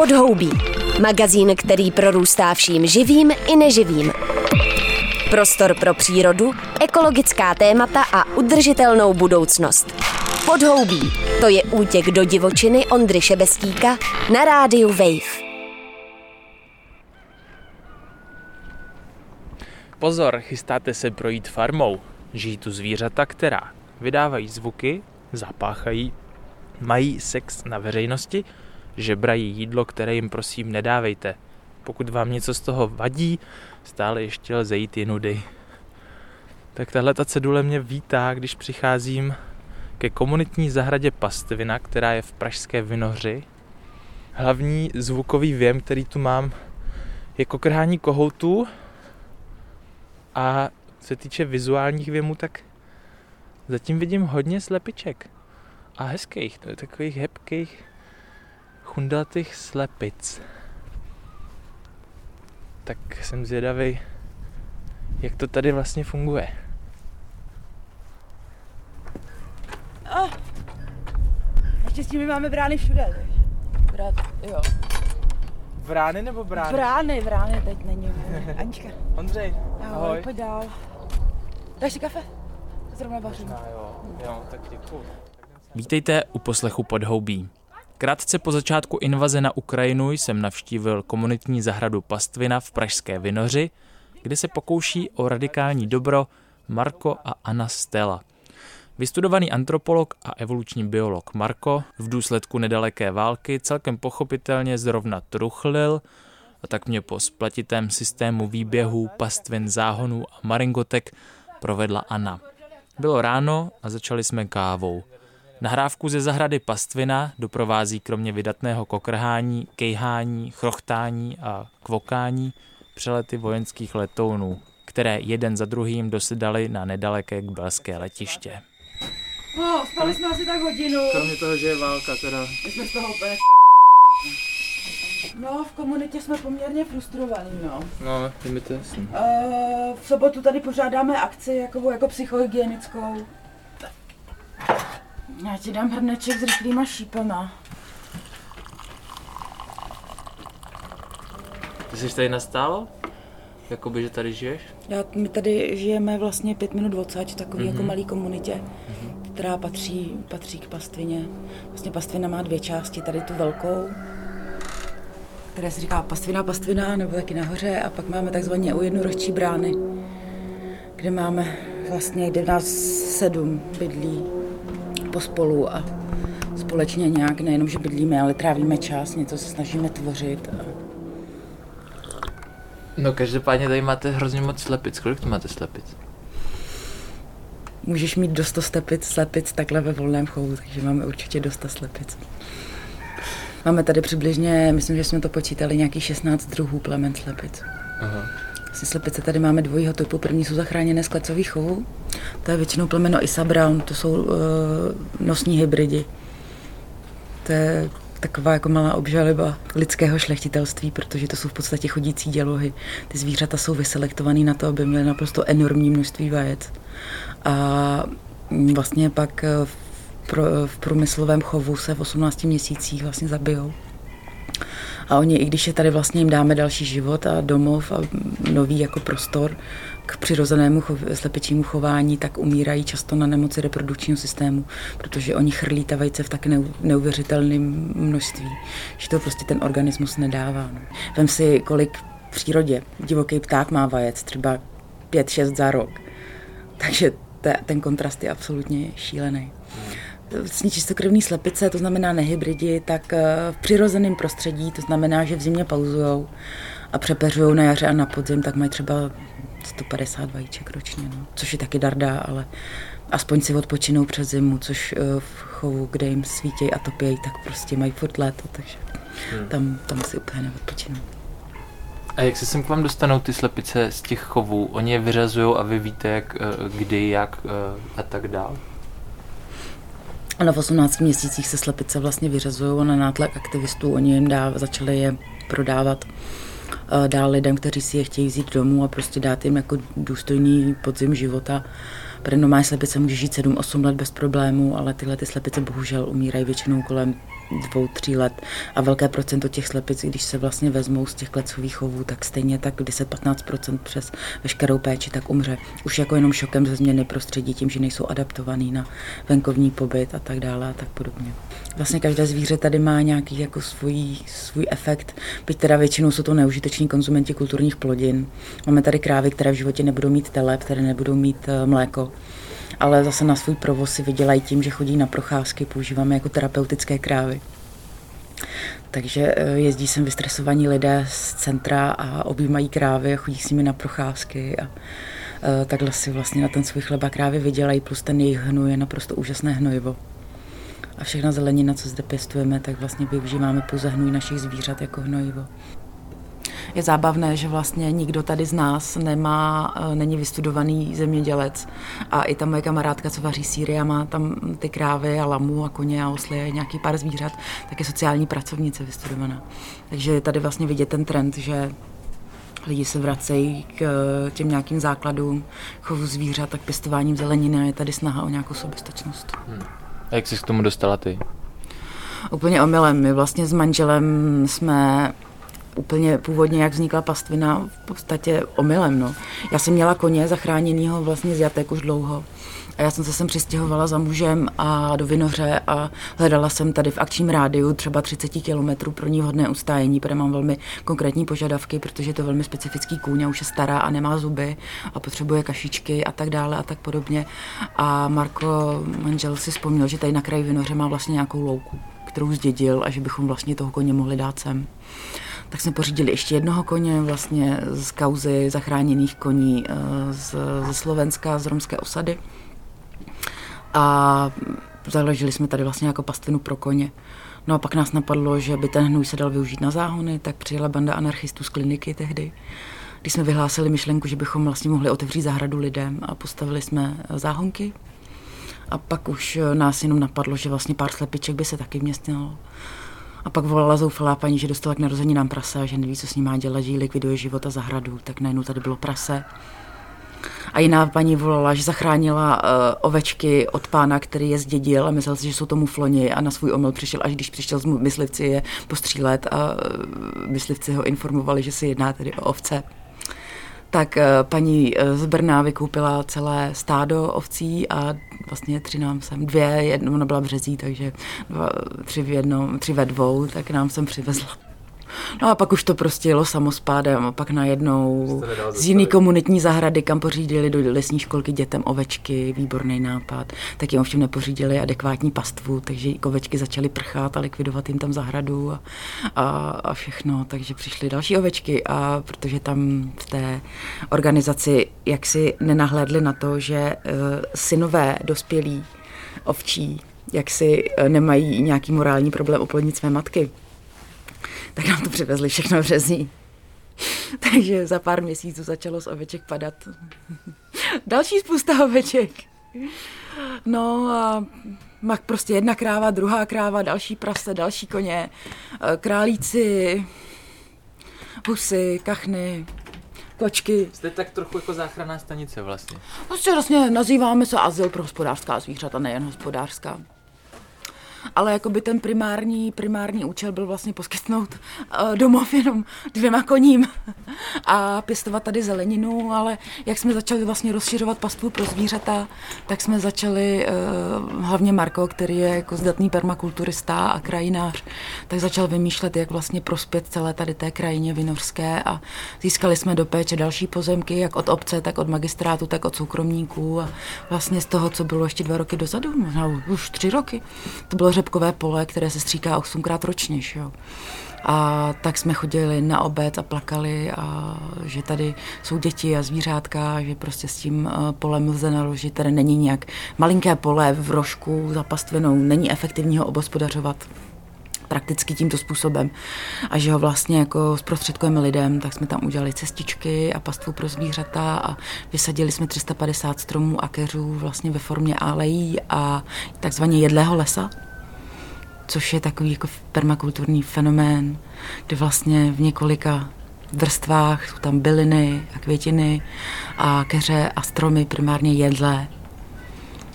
Podhoubí. Magazín, který prorůstá vším živým i neživým. Prostor pro přírodu, ekologická témata a udržitelnou budoucnost. Podhoubí. To je útěk do divočiny Ondry Šebestíka na rádiu Wave. Pozor, chystáte se projít farmou. Žijí tu zvířata, která vydávají zvuky, zapáchají, mají sex na veřejnosti, žebrají jídlo, které jim prosím nedávejte. Pokud vám něco z toho vadí, stále ještě lze jít jinudy. Tak tahle ta cedule mě vítá, když přicházím ke komunitní zahradě Pastvina, která je v Pražské Vinohři. Hlavní zvukový věm, který tu mám, je kokrhání kohoutů a co se týče vizuálních věmů, tak zatím vidím hodně slepiček. A hezkých, takových hebkých, chundatých slepic. Tak jsem zvědavý, jak to tady vlastně funguje. Oh. Naštěstí my máme brány všude. Brát, jo. Vrány nebo brány? Brány, brány teď není. Anička, Ondřej, ahoj, ahoj. pojď dál. Dáš si kafe? Zrovna vařím. No jo, jo, tak děkuju. Vítejte u poslechu Podhoubí. Krátce po začátku invaze na Ukrajinu jsem navštívil komunitní zahradu Pastvina v Pražské Vinoři, kde se pokouší o radikální dobro Marko a Anna Stella. Vystudovaný antropolog a evoluční biolog Marko v důsledku nedaleké války celkem pochopitelně zrovna truchlil a tak mě po spletitém systému výběhů, pastvin, záhonů a maringotek provedla Anna. Bylo ráno a začali jsme kávou. Nahrávku ze zahrady Pastvina doprovází kromě vydatného kokrhání, kejhání, chrochtání a kvokání přelety vojenských letounů, které jeden za druhým dosedali na nedaleké kbelské letiště. No, spali jsme asi tak hodinu. Kromě toho, že je válka teda. My jsme z toho úplně No, v komunitě jsme poměrně frustrovaní, no. No, je mi to jasný. Uh, v sobotu tady pořádáme akci jako, jako psychohygienickou. Já ti dám hrneček s rychlýma šípama. Ty jsi tady nastálo? Jakoby, že tady žiješ? Já, my tady žijeme vlastně pět minut odsaď v takové mm-hmm. jako malé komunitě, mm-hmm. která patří, patří k pastvině. Vlastně pastvina má dvě části, tady tu velkou, které se říká pastvina, pastvina, nebo taky nahoře, a pak máme takzvaně u jednoročí brány, kde máme vlastně, kde nás sedm bydlí pospolu a společně nějak, nejenom, že bydlíme, ale trávíme čas, něco se snažíme tvořit. A No každopádně tady máte hrozně moc slepic. Kolik tu máte slepic? můžeš mít do 100 stepic, slepic takhle ve volném chovu, takže máme určitě dosta slepic. Máme tady přibližně, myslím, že jsme to počítali, nějakých 16 druhů plemen slepic. Aha. Vlastně slepice tady máme dvojího typu. První jsou zachráněné z klecových chovů. To je většinou plemeno Isa Brown, to jsou uh, nosní hybridi. To je taková jako malá obžaliba lidského šlechtitelství, protože to jsou v podstatě chodící dělohy. Ty zvířata jsou vyselektované na to, aby měly naprosto enormní množství vajec. A vlastně pak eh, v, pro, v průmyslovém chovu se v 18 měsících vlastně zabijou. A oni, i když je tady vlastně jim dáme další život a domov a nový jako prostor k přirozenému chov, slepečímu chování, tak umírají často na nemoci reprodukčního systému, protože oni chrlí ta vejce v tak neu, neuvěřitelném množství, že to prostě ten organismus nedává. No. Vem si, kolik v přírodě divoký pták má vajec, třeba 5-6 za rok. Takže te, ten kontrast je absolutně šílený vlastně čistokrevní slepice, to znamená nehybridi, tak eh, v přirozeném prostředí, to znamená, že v zimě pauzujou a přepeřují na jaře a na podzim, tak mají třeba 150 vajíček ročně, no. což je taky darda, ale aspoň si odpočinou přes zimu, což eh, v chovu, kde jim svítějí a topějí, tak prostě mají furt léto, takže hmm. tam, tam si úplně neodpočinou. A jak se sem k vám dostanou ty slepice z těch chovů? Oni je vyřazují a vy víte, jak, eh, kdy, jak a tak dál? Ano, v 18 měsících se slepice vlastně vyřazují na nátlak aktivistů. Oni jim dá, začali je prodávat uh, dál lidem, kteří si je chtějí vzít domů a prostě dát jim jako důstojný podzim života. Protože normální slepice může žít 7-8 let bez problémů, ale tyhle ty slepice bohužel umírají většinou kolem dvou, tří let a velké procento těch slepic, když se vlastně vezmou z těch klecových chovů, tak stejně tak 10-15% přes veškerou péči tak umře. Už jako jenom šokem ze změny prostředí, tím, že nejsou adaptovaný na venkovní pobyt a tak dále a tak podobně. Vlastně každé zvíře tady má nějaký jako svůj, svůj efekt, byť teda většinou jsou to neužiteční konzumenti kulturních plodin. Máme tady krávy, které v životě nebudou mít tele, které nebudou mít eh, mléko, ale zase na svůj provoz si vydělají tím, že chodí na procházky, používáme jako terapeutické krávy. Takže eh, jezdí sem vystresovaní lidé z centra a objímají krávy a chodí s nimi na procházky a eh, takhle si vlastně na ten svůj chleba krávy vydělají, plus ten jejich hnoj je naprosto úžasné hnojivo. A všechna zelenina, co zde pěstujeme, tak vlastně využíváme pouze hnůj našich zvířat jako hnojivo je zábavné, že vlastně nikdo tady z nás nemá, eh, není vystudovaný zemědělec. A i ta moje kamarádka, co vaří síry a má tam ty krávy a lamu a koně a osly a nějaký pár zvířat, tak je sociální pracovnice vystudovaná. Takže je tady vlastně vidět ten trend, že lidi se vracejí k eh, těm nějakým základům chovu zvířat, tak pěstováním zeleniny a je tady snaha o nějakou soběstačnost. Hmm. A jak jsi k tomu dostala ty? Úplně omylem. My vlastně s manželem jsme úplně původně, jak vznikla pastvina, v podstatě omylem. No. Já jsem měla koně zachráněného vlastně z jatek už dlouho. A já jsem se sem přistěhovala za mužem a do Vinoře a hledala jsem tady v akčním rádiu třeba 30 kilometrů pro ní hodné ustájení, protože mám velmi konkrétní požadavky, protože je to velmi specifický kůň a už je stará a nemá zuby a potřebuje kašičky a tak dále a tak podobně. A Marko, manžel, si vzpomněl, že tady na kraji Vinoře má vlastně nějakou louku, kterou zdědil a že bychom vlastně toho koně mohli dát sem tak jsme pořídili ještě jednoho koně vlastně z kauzy zachráněných koní eh, z, ze Slovenska, z romské osady. A založili jsme tady vlastně jako pastvinu pro koně. No a pak nás napadlo, že by ten hnůj se dal využít na záhony, tak přijela banda anarchistů z kliniky tehdy, když jsme vyhlásili myšlenku, že bychom vlastně mohli otevřít zahradu lidem a postavili jsme záhonky. A pak už nás jenom napadlo, že vlastně pár slepiček by se taky městnilo. A pak volala zoufalá paní, že dostala k narozeninám prase a že neví, co s ním má dělat, že jí likviduje život a zahradu. Tak najednou tady bylo prase. A jiná paní volala, že zachránila uh, ovečky od pána, který je zdědil a myslel si, že jsou to mufloni a na svůj omyl přišel, až když přišel z myslivci je postřílet a uh, myslivci ho informovali, že se jedná tedy o ovce tak eh, paní eh, z Brna vykoupila celé stádo ovcí a vlastně tři nám sem, dvě, jedno, ona byla březí, takže dva, tři, v jednom, tři ve dvou, tak nám sem přivezla. No a pak už to prostě jelo samospádem a pak najednou z jiný komunitní zahrady, kam pořídili do lesní školky dětem ovečky, výborný nápad, tak jim ovšem nepořídili adekvátní pastvu, takže ovečky začaly prchat a likvidovat jim tam zahradu a, a, a všechno, takže přišly další ovečky a protože tam v té organizaci jaksi nenahlédli na to, že uh, synové dospělí ovčí jak si e, nemají nějaký morální problém oplodnit své matky, tak nám to přivezli všechno v řezí. Takže za pár měsíců začalo z oveček padat další spousta oveček. No a mak prostě jedna kráva, druhá kráva, další prase, další koně, eh, králíci, husy, kachny, kočky. Jste tak trochu jako záchranná stanice vlastně. Vlastně, vlastně nazýváme se azyl pro hospodářská zvířata, nejen hospodářská ale jako by ten primární, primární účel byl vlastně poskytnout uh, domov jenom dvěma koním a pěstovat tady zeleninu, ale jak jsme začali vlastně rozšiřovat pastvu pro zvířata, tak jsme začali, uh, hlavně Marko, který je jako zdatný permakulturista a krajinář, tak začal vymýšlet, jak vlastně prospět celé tady té krajině vinořské a získali jsme do péče další pozemky, jak od obce, tak od magistrátu, tak od soukromníků a vlastně z toho, co bylo ještě dva roky dozadu, možná už tři roky, to bylo řepkové pole, které se stříká osmkrát ročně. Že A tak jsme chodili na obec a plakali, a že tady jsou děti a zvířátka, že prostě s tím eh, polem lze naložit. Tady není nějak malinké pole v rožku za pastvinou, není efektivní ho obospodařovat prakticky tímto způsobem. A že ho vlastně jako zprostředkujeme lidem, tak jsme tam udělali cestičky a pastvu pro zvířata a vysadili jsme 350 stromů a keřů vlastně ve formě alejí a takzvaně jedlého lesa, což je takový jako permakulturní fenomén, kdy vlastně v několika vrstvách jsou tam byliny a květiny a keře a stromy, primárně jedlé.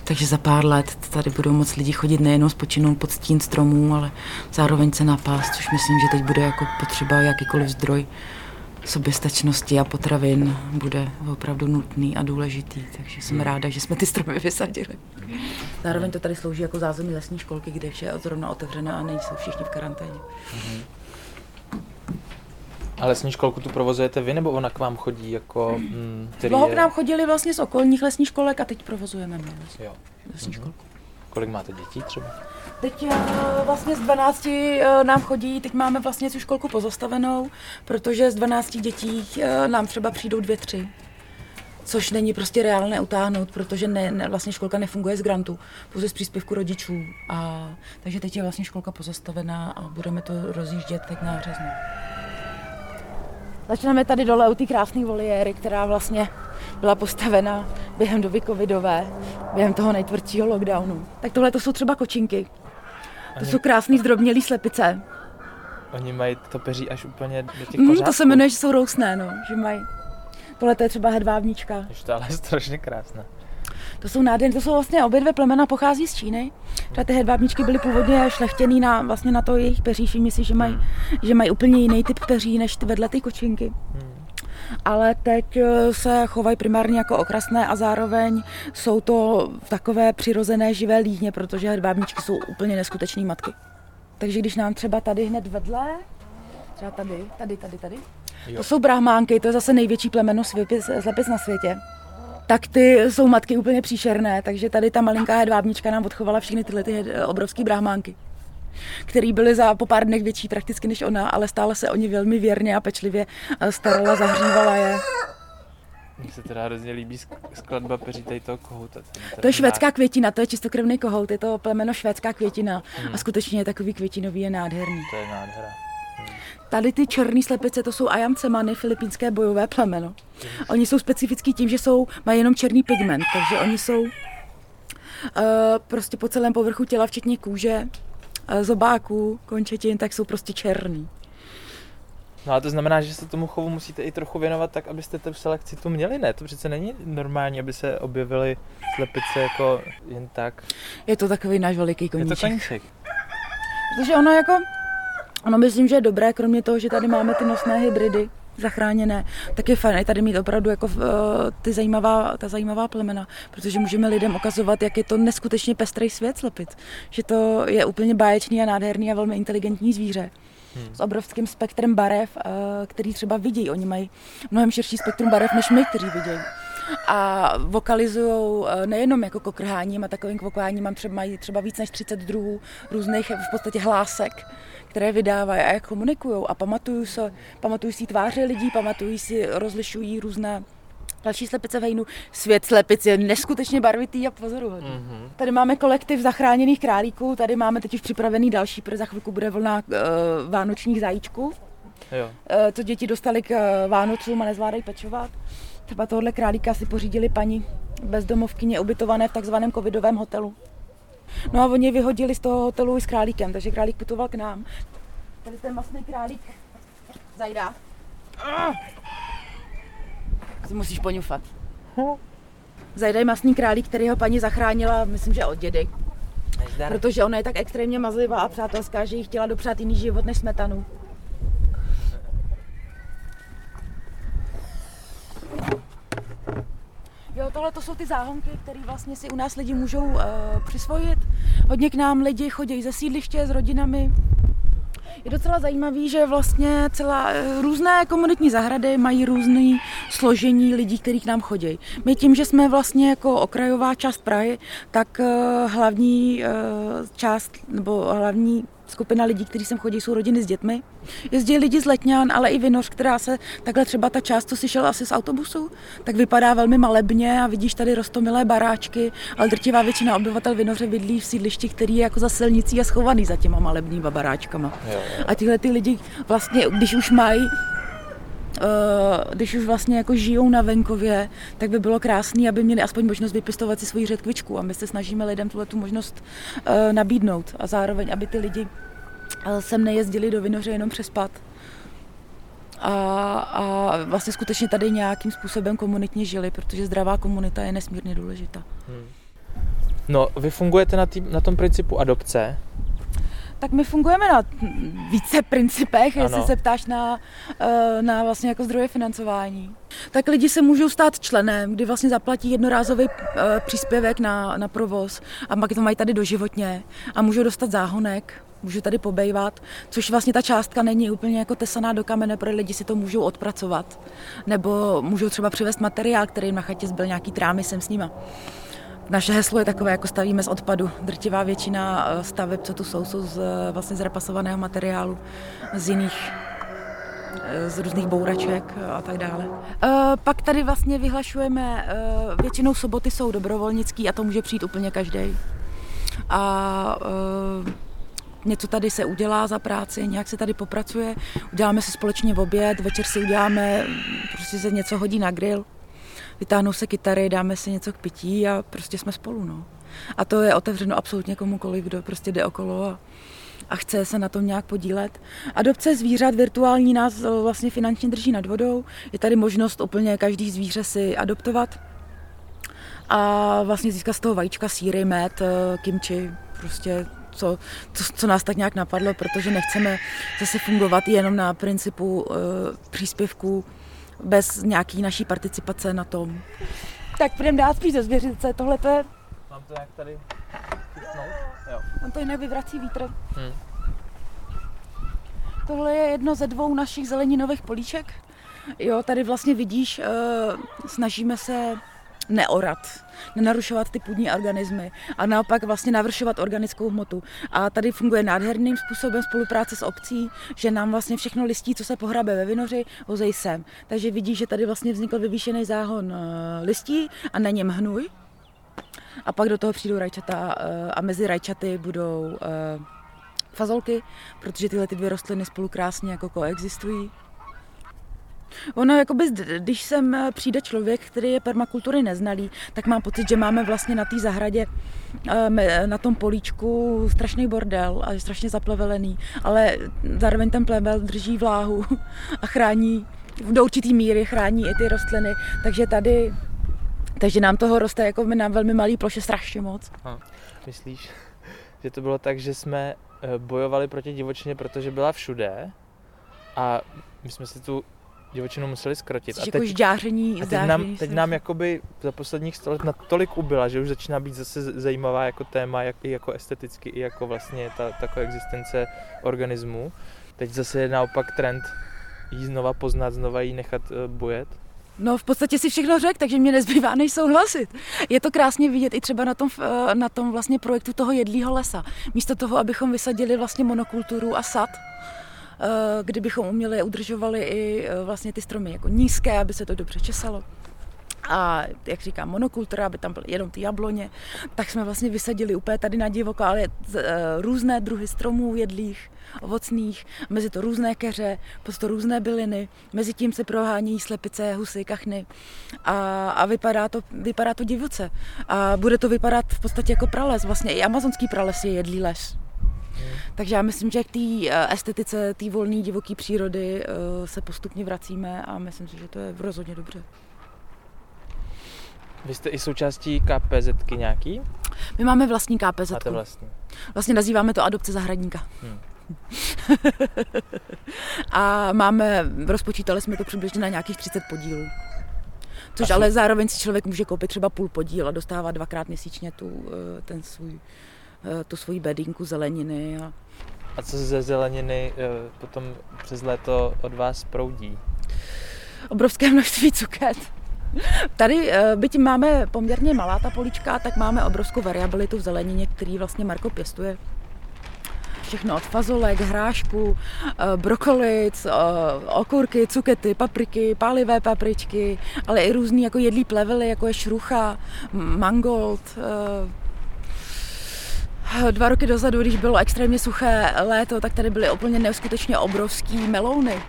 Takže za pár let tady budou moc lidi chodit nejenom spočinout pod stín stromů, ale zároveň se napást, což myslím, že teď bude jako potřeba jakýkoliv zdroj soběstačnosti a potravin bude opravdu nutný a důležitý, takže jsem ráda, že jsme ty stromy vysadili. Zároveň to tady slouží jako zázemí lesní školky, kde vše je zrovna otevřené a nejsou všichni v karanténě. Mm-hmm. A lesní školku tu provozujete vy, nebo ona k vám chodí jako... Mm, který Dlouho je... k nám chodili vlastně z okolních lesních školek a teď provozujeme my jo. lesní mm-hmm. školku. Kolik máte dětí třeba? Teď uh, vlastně z 12 uh, eh, nám chodí, teď máme vlastně tu školku pozastavenou, protože z 12 dětí uh, nám třeba přijdou dvě, tři. Což není prostě reálné utáhnout, protože ne, ne, vlastně školka nefunguje z grantu, pouze z příspěvku rodičů. A, takže teď je vlastně školka pozastavená a budeme to rozjíždět teď na březnu. Začneme tady dole u té krásné voliéry, která vlastně byla postavena během doby covidové, během toho nejtvrdšího lockdownu. Tak tohle to jsou třeba kočinky. To jsou krásný zdrobnělý slepice. Oni mají to peří až úplně do těch mm, To se jmenuje, že jsou rousné, no, že mají. Tohle to je třeba hedvábnička. to ale je strašně krásné. To jsou nádherné, to jsou vlastně obě dvě plemena pochází z Číny. Třeba ty hedvábničky byly původně šlechtěný na, vlastně na to jejich peří. Si, že mají, hmm. že mají úplně jiný typ peří než vedle ty kočinky. Hmm. Ale teď eh, se chovají primárně jako okrasné a zároveň jsou to takové přirozené živé líhně, protože hedvábničky jsou úplně neskutečné matky. Takže když nám třeba tady hned vedle, třeba tady, tady, tady, tady, jo. to jsou brahmánky, to je zase největší plemeno svěpic, slepic na světě tak ty jsou matky úplně příšerné, takže tady ta malinká hedvábnička nám odchovala všechny tyhle ty obrovské brahmánky který byly za po pár dnech větší prakticky než ona, ale stále se o ně velmi věrně a pečlivě eh, starala, zahřívala je. Mně se teda hrozně líbí skladba peří tady toho kohouta. To je švédská květina, to je čistokrevný kohout, je to plemeno švédská květina hmm. a skutečně je takový květinový, je nádherný. To je nádhera. Tady ty černé slepice, to jsou ajamcemany, filipínské bojové plemeno. Oni jsou specifický tím, že jsou, mají jenom černý pigment, takže oni jsou uh, prostě po celém povrchu těla, včetně kůže, zobáků, končetin, tak jsou prostě černý. No a to znamená, že se tomu chovu musíte i trochu věnovat tak, abyste tu selekci tu měli, ne? To přece není normální, aby se objevily slepice jako jen tak. Je to takový náš veliký koníček. Je to koníček. Protože ono jako Ono myslím, že je dobré, kromě toho, že tady máme ty nosné hybridy, zachráněné, tak je fajn tady mít opravdu jako uh, ty zajímavá, ta zajímavá plemena, protože můžeme lidem ukazovat, jak je to neskutečně pestrý svět slepit. Že to je úplně báječný a nádherný a velmi inteligentní zvíře. Hmm. S obrovským spektrem barev, uh, který třeba vidí. Oni mají mnohem širší spektrum barev než my, kteří vidějí a vokalizují eh, nejenom jako kokrháním a takovým třeba, mají třeba víc než 30 druhů různých v podstatě hlásek, které vydávají a jak komunikují a pamatují, se, pamatují si tváře lidí, pamatují si, rozlišují různé další slepice vejnu. Svět slepic je neskutečně barvitý a pozoruhodný. Mm-hmm. Tady máme kolektiv zachráněných králíků, tady máme teď už připravený další, protože za chvilku bude vlna uh, vánočních zajíčků. Jo. Uh, to děti dostali k uh, Vánocům a nezvládají pečovat. Třeba tohle králíka si pořídili paní bezdomovkyně ubytované v takzvaném covidovém hotelu. No a oni vyhodili z toho hotelu i s králíkem, takže králík putoval k nám. Tady ten masný králík zajdá. To musíš poňufat. Zajde masný králík, který ho paní zachránila, myslím, že od dědy. Protože ona je tak extrémně mazlivá a přátelská, že jí chtěla dopřát jiný život než smetanu. Jo, tohle to jsou ty záhonky, které vlastně si u nás lidi můžou uh, přisvojit. Hodně k nám lidi chodí ze sídliště s rodinami. Je docela zajímavý, že vlastně celá uh, různé komunitní zahrady mají různé složení lidí, kteří k nám chodí. My tím, že jsme vlastně jako okrajová část Prahy, tak uh, hlavní uh, část nebo hlavní skupina lidí, kteří sem chodí, jsou rodiny s dětmi. Jezdí lidi z Letňan, ale i Vinoř, která se takhle třeba ta část, co si šel asi z autobusu, tak vypadá velmi malebně a vidíš tady rostomilé baráčky, ale drtivá většina obyvatel Vinoře bydlí v sídlišti, který je jako za silnicí a schovaný za těma malebnýma baráčkama. Jo, jo. A tyhle ty lidi vlastně, když už mají když už vlastně jako žijou na venkově, tak by bylo krásné, aby měli aspoň možnost vypěstovat si svoji řetkvičku a my se snažíme lidem tuhle tu možnost uh, nabídnout a zároveň, aby ty lidi uh, sem nejezdili do Vinoře jenom přespat. A, a vlastně skutečně tady nějakým způsobem komunitně žili, protože zdravá komunita je nesmírně důležitá. Hmm. No, vy fungujete na, tý, na tom principu adopce, tak my fungujeme na více principech, Ano. jestli se ptáš na, eh, na vlastně jako zdroje financování. Tak lidi se můžou stát členem, kdy vlastně zaplatí jednorázový eh, příspěvek na, na provoz a pak to mají tady doživotně a můžou dostat záhonek, můžu tady pobejvat, což vlastně ta částka není úplně jako tesaná do kamene, protože lidi si to můžou odpracovat. Nebo můžou třeba přivést materiál, který jim na chatě zbyl nějaký trámy sem s nima. Naše heslo je takové, jako stavíme z odpadu. Drtivá většina eh, staveb, co tu jsou, jsou z, eh, vlastně z repasovaného materiálu, z jiných eh, z různých bouraček a tak dále. Eh, Pak tady vlastně vyhlašujeme, eh, většinou soboty jsou dobrovolnický a to může přijít úplně každý. A eh, něco tady se udělá za práci, nějak se tady popracuje, uděláme si společně v oběd, večer si uděláme, prostě se něco hodí na grill, vytáhnou se kytary, dáme si něco k pití a prostě jsme spolu. No. A to je otevřeno absolutně komukoliv, kdo prostě jde okolo a, a chce se na tom nějak podílet. Adopce zvířat virtuální nás eh, vlastně finančně drží nad vodou. Je tady možnost úplně každý zvíře si adoptovat a vlastně získat z toho vajíčka síry, med, eh, kimči, prostě co, co, co nás tak nějak napadlo, protože nechceme zase fungovat jenom na principu uh, příspěvků bez nějaký naší participace na tom. Tak půjdeme dát spíš ze zvěřice, tohle to je, Mám to jak tady chytnout? Jo. on to jinak vyvrací vítr. Hm. Tohle je jedno ze dvou našich zeleninových políček. Jo, tady vlastně vidíš, uh, snažíme se neorat, nenarušovat ty půdní organismy a naopak vlastně navršovat organickou hmotu. A tady funguje nádherným způsobem spolupráce s obcí, že nám vlastně všechno listí, co se pohrabe ve vinoři, hozej sem. Takže vidíš, že tady vlastně vznikl vyvýšený záhon uh, listí a na něm hnůj. A pak do toho přijdou rajčata uh, a mezi rajčaty budou uh, fazolky, protože tyhle ty dvě rostliny spolu krásně jako koexistují. Ono, jakoby, když sem eh, přijde člověk, který je permakultury neznalý, tak mám pocit, že máme vlastně na té zahradě, eh, me- na tom políčku strašný bordel a je strašně zaplevelený, ale zároveň ten plevel drží vláhu a chrání, do určitý míry chrání i ty rostliny, takže tady, takže nám toho roste jako na velmi malý ploše strašně moc. Myslíš, že to bylo tak, že jsme eh, bojovali proti divočině, protože byla všude a my jsme si tu divočinu museli skrotit. Což A jako teď, ždáření, a teď, nám, teď nám jakoby za posledních sto let natolik ubyla, že už začíná být zase zajímavá jako téma, jak, i jako esteticky, i jako vlastně ta, ta koexistence organismů. Teď zase je naopak trend jí znova poznat, znova jí nechat eh, bojet. No v podstatě si všechno řekl, takže mě nezbývá než souhlasit. Je to krásně vidět i třeba na tom, eh, na tom vlastně projektu toho jedlího lesa. Místo toho, abychom vysadili vlastně monokulturu a sad, kdybychom uměli udržovali i eh, vlastně ty stromy jako nízké, aby se to dobře česalo. A jak říkám, monokultura, aby tam byly jenom ty jabloně, tak jsme vlastně vysadili úplně tady na divoko, ale eh, různé druhy stromů jedlých, ovocných, mezi to různé keře, prostě různé byliny, mezi tím se prohání slepice, husy, kachny a, a vypadá, to, vypadá to divoce. A bude to vypadat v podstatě jako prales, vlastně i amazonský prales je jedlý les. Takže já myslím, že k té eh, estetice, té volné divoké přírody eh, se postupně vracíme a myslím si, že to je rozhodně dobře. Vy jste i součástí KPZky nějaký? My máme vlastní KPZ. Máte vlastně. Vlastně nazýváme to adopce zahradníka. Hmm. a máme, rozpočítali jsme to přibližně na nějakých 30 podílů. Což A ale zároveň si člověk může koupit třeba půl podíl a dostává dvakrát měsíčně tu, eh, ten svůj, tu svoji bedínku zeleniny. A A co ze zeleniny eh, potom přes léto od vás proudí? obrovské množství cuket. Tady, eh, byť máme poměrně malá ta polička, tak máme obrovskou variabilitu v zelenině, který vlastně Marko pěstuje. Všechno od fazolek, hrášku, eh, brokolic, eh, okurky, cukety, papriky, pálivé papričky, ale i různý jako jedlí plevely, jako je šrucha, mangold. Dva roky dozadu, když bylo extrémně suché léto, tak tady byly úplně neskutečně obrovský melouny.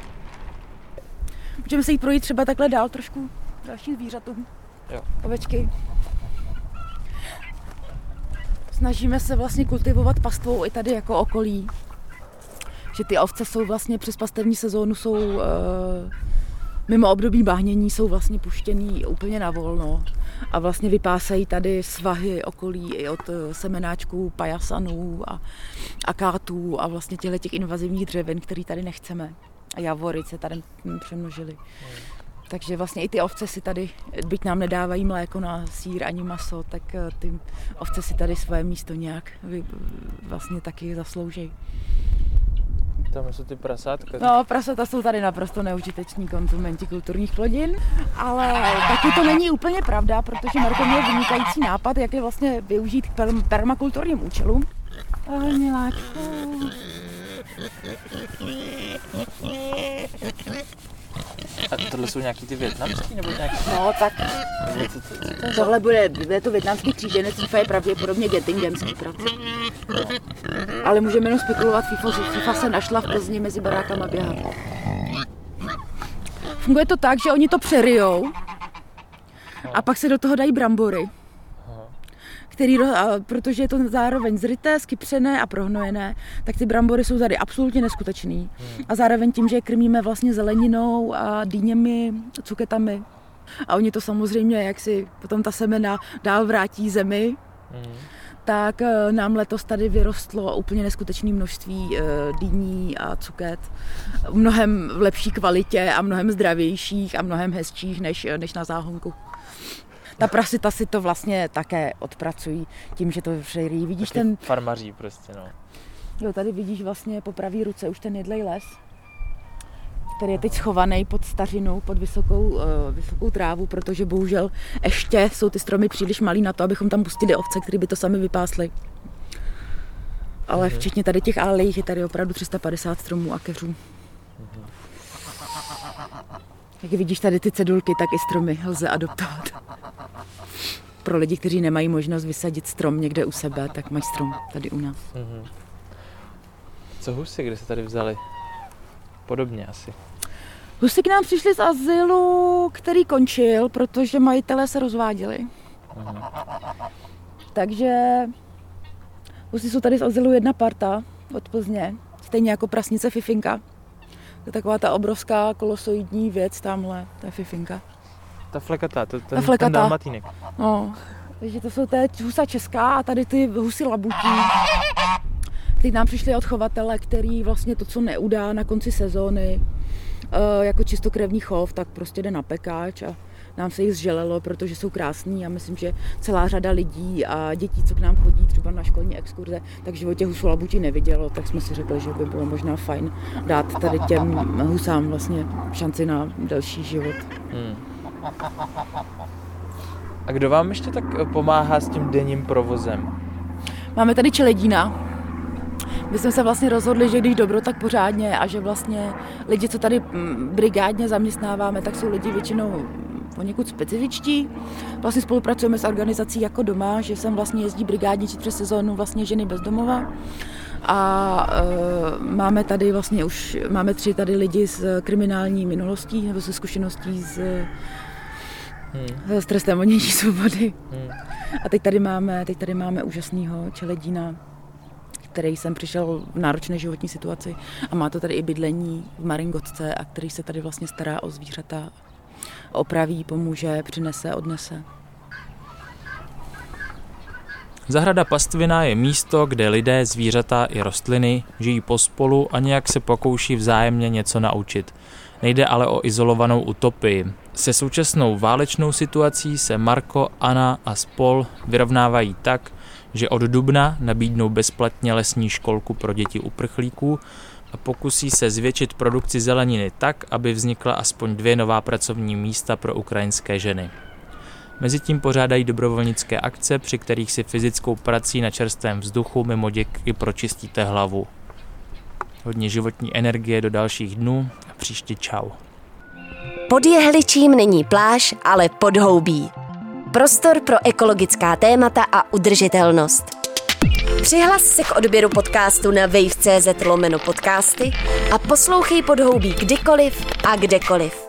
Můžeme se jít projít třeba takhle dál trošku dalším zvířatům. Jo. Ovečky. Snažíme se vlastně kultivovat pastvou i tady jako okolí. Že ty ovce jsou vlastně přes pastevní sezónu jsou uh, mimo období bahnění jsou vlastně puštěný úplně na volno a vlastně vypásají tady svahy okolí i od eh, semenáčků, pajasanů a akátů a vlastně těchto těch invazivních dřevin, které tady nechceme. A javory se tady přemnožily. Takže vlastně i ty ovce si tady, byť nám nedávají mléko na sír ani maso, tak eh, ty ovce si tady své místo nějak vlastně taky zaslouží. Tam jsou ty prasátka. No, prasata jsou tady naprosto neužiteční konzumenti kulturních plodin, ale taky to není úplně pravda, protože Marko měl vynikající nápad, jak je vlastně využít k permakulturním účelům. Ale miláčku. A tohle jsou nějaký ty větnamský nebo nějaký? No, tak tohle bude, bude to větnamský kříženec, FIFA je pravděpodobně Gettingemský prací. Ale můžeme jenom spekulovat, FIFA, že FIFA se našla v Plzni mezi barákama běhat. Funguje to tak, že oni to přerijou a pak se do toho dají brambory který, protože je to zároveň zryté, skypřené a prohnojené, tak ty brambory jsou tady absolutně neskutečný. Hmm. A zároveň tím, že je krmíme vlastně zeleninou a dýněmi, cuketami. A oni to samozřejmě, jak si potom ta semena dál vrátí zemi, hmm. tak eh, nám letos tady vyrostlo úplně neskutečné množství eh, dýní a cuket. Mnohem v lepší kvalitě a mnohem zdravějších a mnohem hezčích než, než na záhonku ta prasita si to vlastně také odpracují tím, že to všejí. Vidíš Taky ten... Farmaří prostě, no. Jo, tady vidíš vlastně po pravý ruce už ten jedlej les, který je teď schovaný pod stařinou, pod vysokou, uh, vysokou trávu, protože bohužel ještě jsou ty stromy příliš malý na to, abychom tam pustili ovce, které by to sami vypásly. Ale mhm. včetně tady těch alejích je tady opravdu 350 stromů a keřů. Mhm. Jak vidíš tady ty cedulky, tak i stromy lze adoptovat. Pro lidi, kteří nemají možnost vysadit strom někde u sebe, tak mají strom tady u nás. Mm-hmm. Co husy, kde se tady vzali? Podobně asi. Husy k nám přišli z azylu, který končil, protože majitelé se rozváděli. Mm-hmm. Takže husy jsou tady z azylu jedna parta od Plzně, stejně jako prasnice Fifinka. To je taková ta obrovská kolosoidní věc tamhle, ta fifinka. Ta flekatá, to, ten, ta flekatá. ten dalmatínek. No, takže to jsou té husa česká a tady ty husy labutí. Ty nám přišli od chovatele, který vlastně to, co neudá na konci sezóny, eh, jako čistokrevný chov, tak prostě jde na pekáč a nám se jich zželelo, protože jsou krásní a myslím, že celá řada lidí a dětí, co k nám chodí třeba na školní exkurze, tak v životě husu labuti nevidělo, tak jsme si řekli, že by bylo možná fajn dát tady těm husám vlastně šanci na delší život. Hmm. A kdo vám ještě tak pomáhá s tím denním provozem? Máme tady čeledína, my jsme se vlastně rozhodli, že když dobro, tak pořádně a že vlastně lidi, co tady mm, brigádně zaměstnáváme, tak jsou lidi většinou poněkud specifičtí. Vlastně spolupracujeme s organizací jako doma, že sem vlastně jezdí brigádniči přes sezónu vlastně ženy bezdomova. A e, máme tady vlastně už, máme tři tady lidi s kriminální minulostí nebo se zkušeností z, hmm. s trestem odnětí svobody. Hmm. A teď tady máme, teď tady máme úžasného čeledína, který jsem přišel v náročné životní situaci a má to tady i bydlení v Maringotce a který se tady vlastně stará o zvířata opraví, pomůže, přinese, odnese. Zahrada Pastvina je místo, kde lidé, zvířata i rostliny žijí pospolu a nějak se pokouší vzájemně něco naučit. Nejde ale o izolovanou utopii. Se současnou válečnou situací se Marko, Anna a spol vyrovnávají tak, že od dubna nabídnou bezplatně lesní školku pro děti uprchlíků a pokusí se zvětšit produkci zeleniny tak, aby vznikla aspoň dvě nová pracovní místa pro ukrajinské ženy. Mezitím pořádají dobrovolnické akce, při kterých si fyzickou prací na čerstvém vzduchu mimo děky pročistíte hlavu. Hodně životní energie do dalších dnů a příště čau. Pod jehličím není pláž, ale podhoubí. Prostor pro ekologická témata a udržitelnost. Přihlas se k odběru podcastu na wave.cz lomeno podcasty a poslouchej podhoubí kdykoliv a kdekoliv.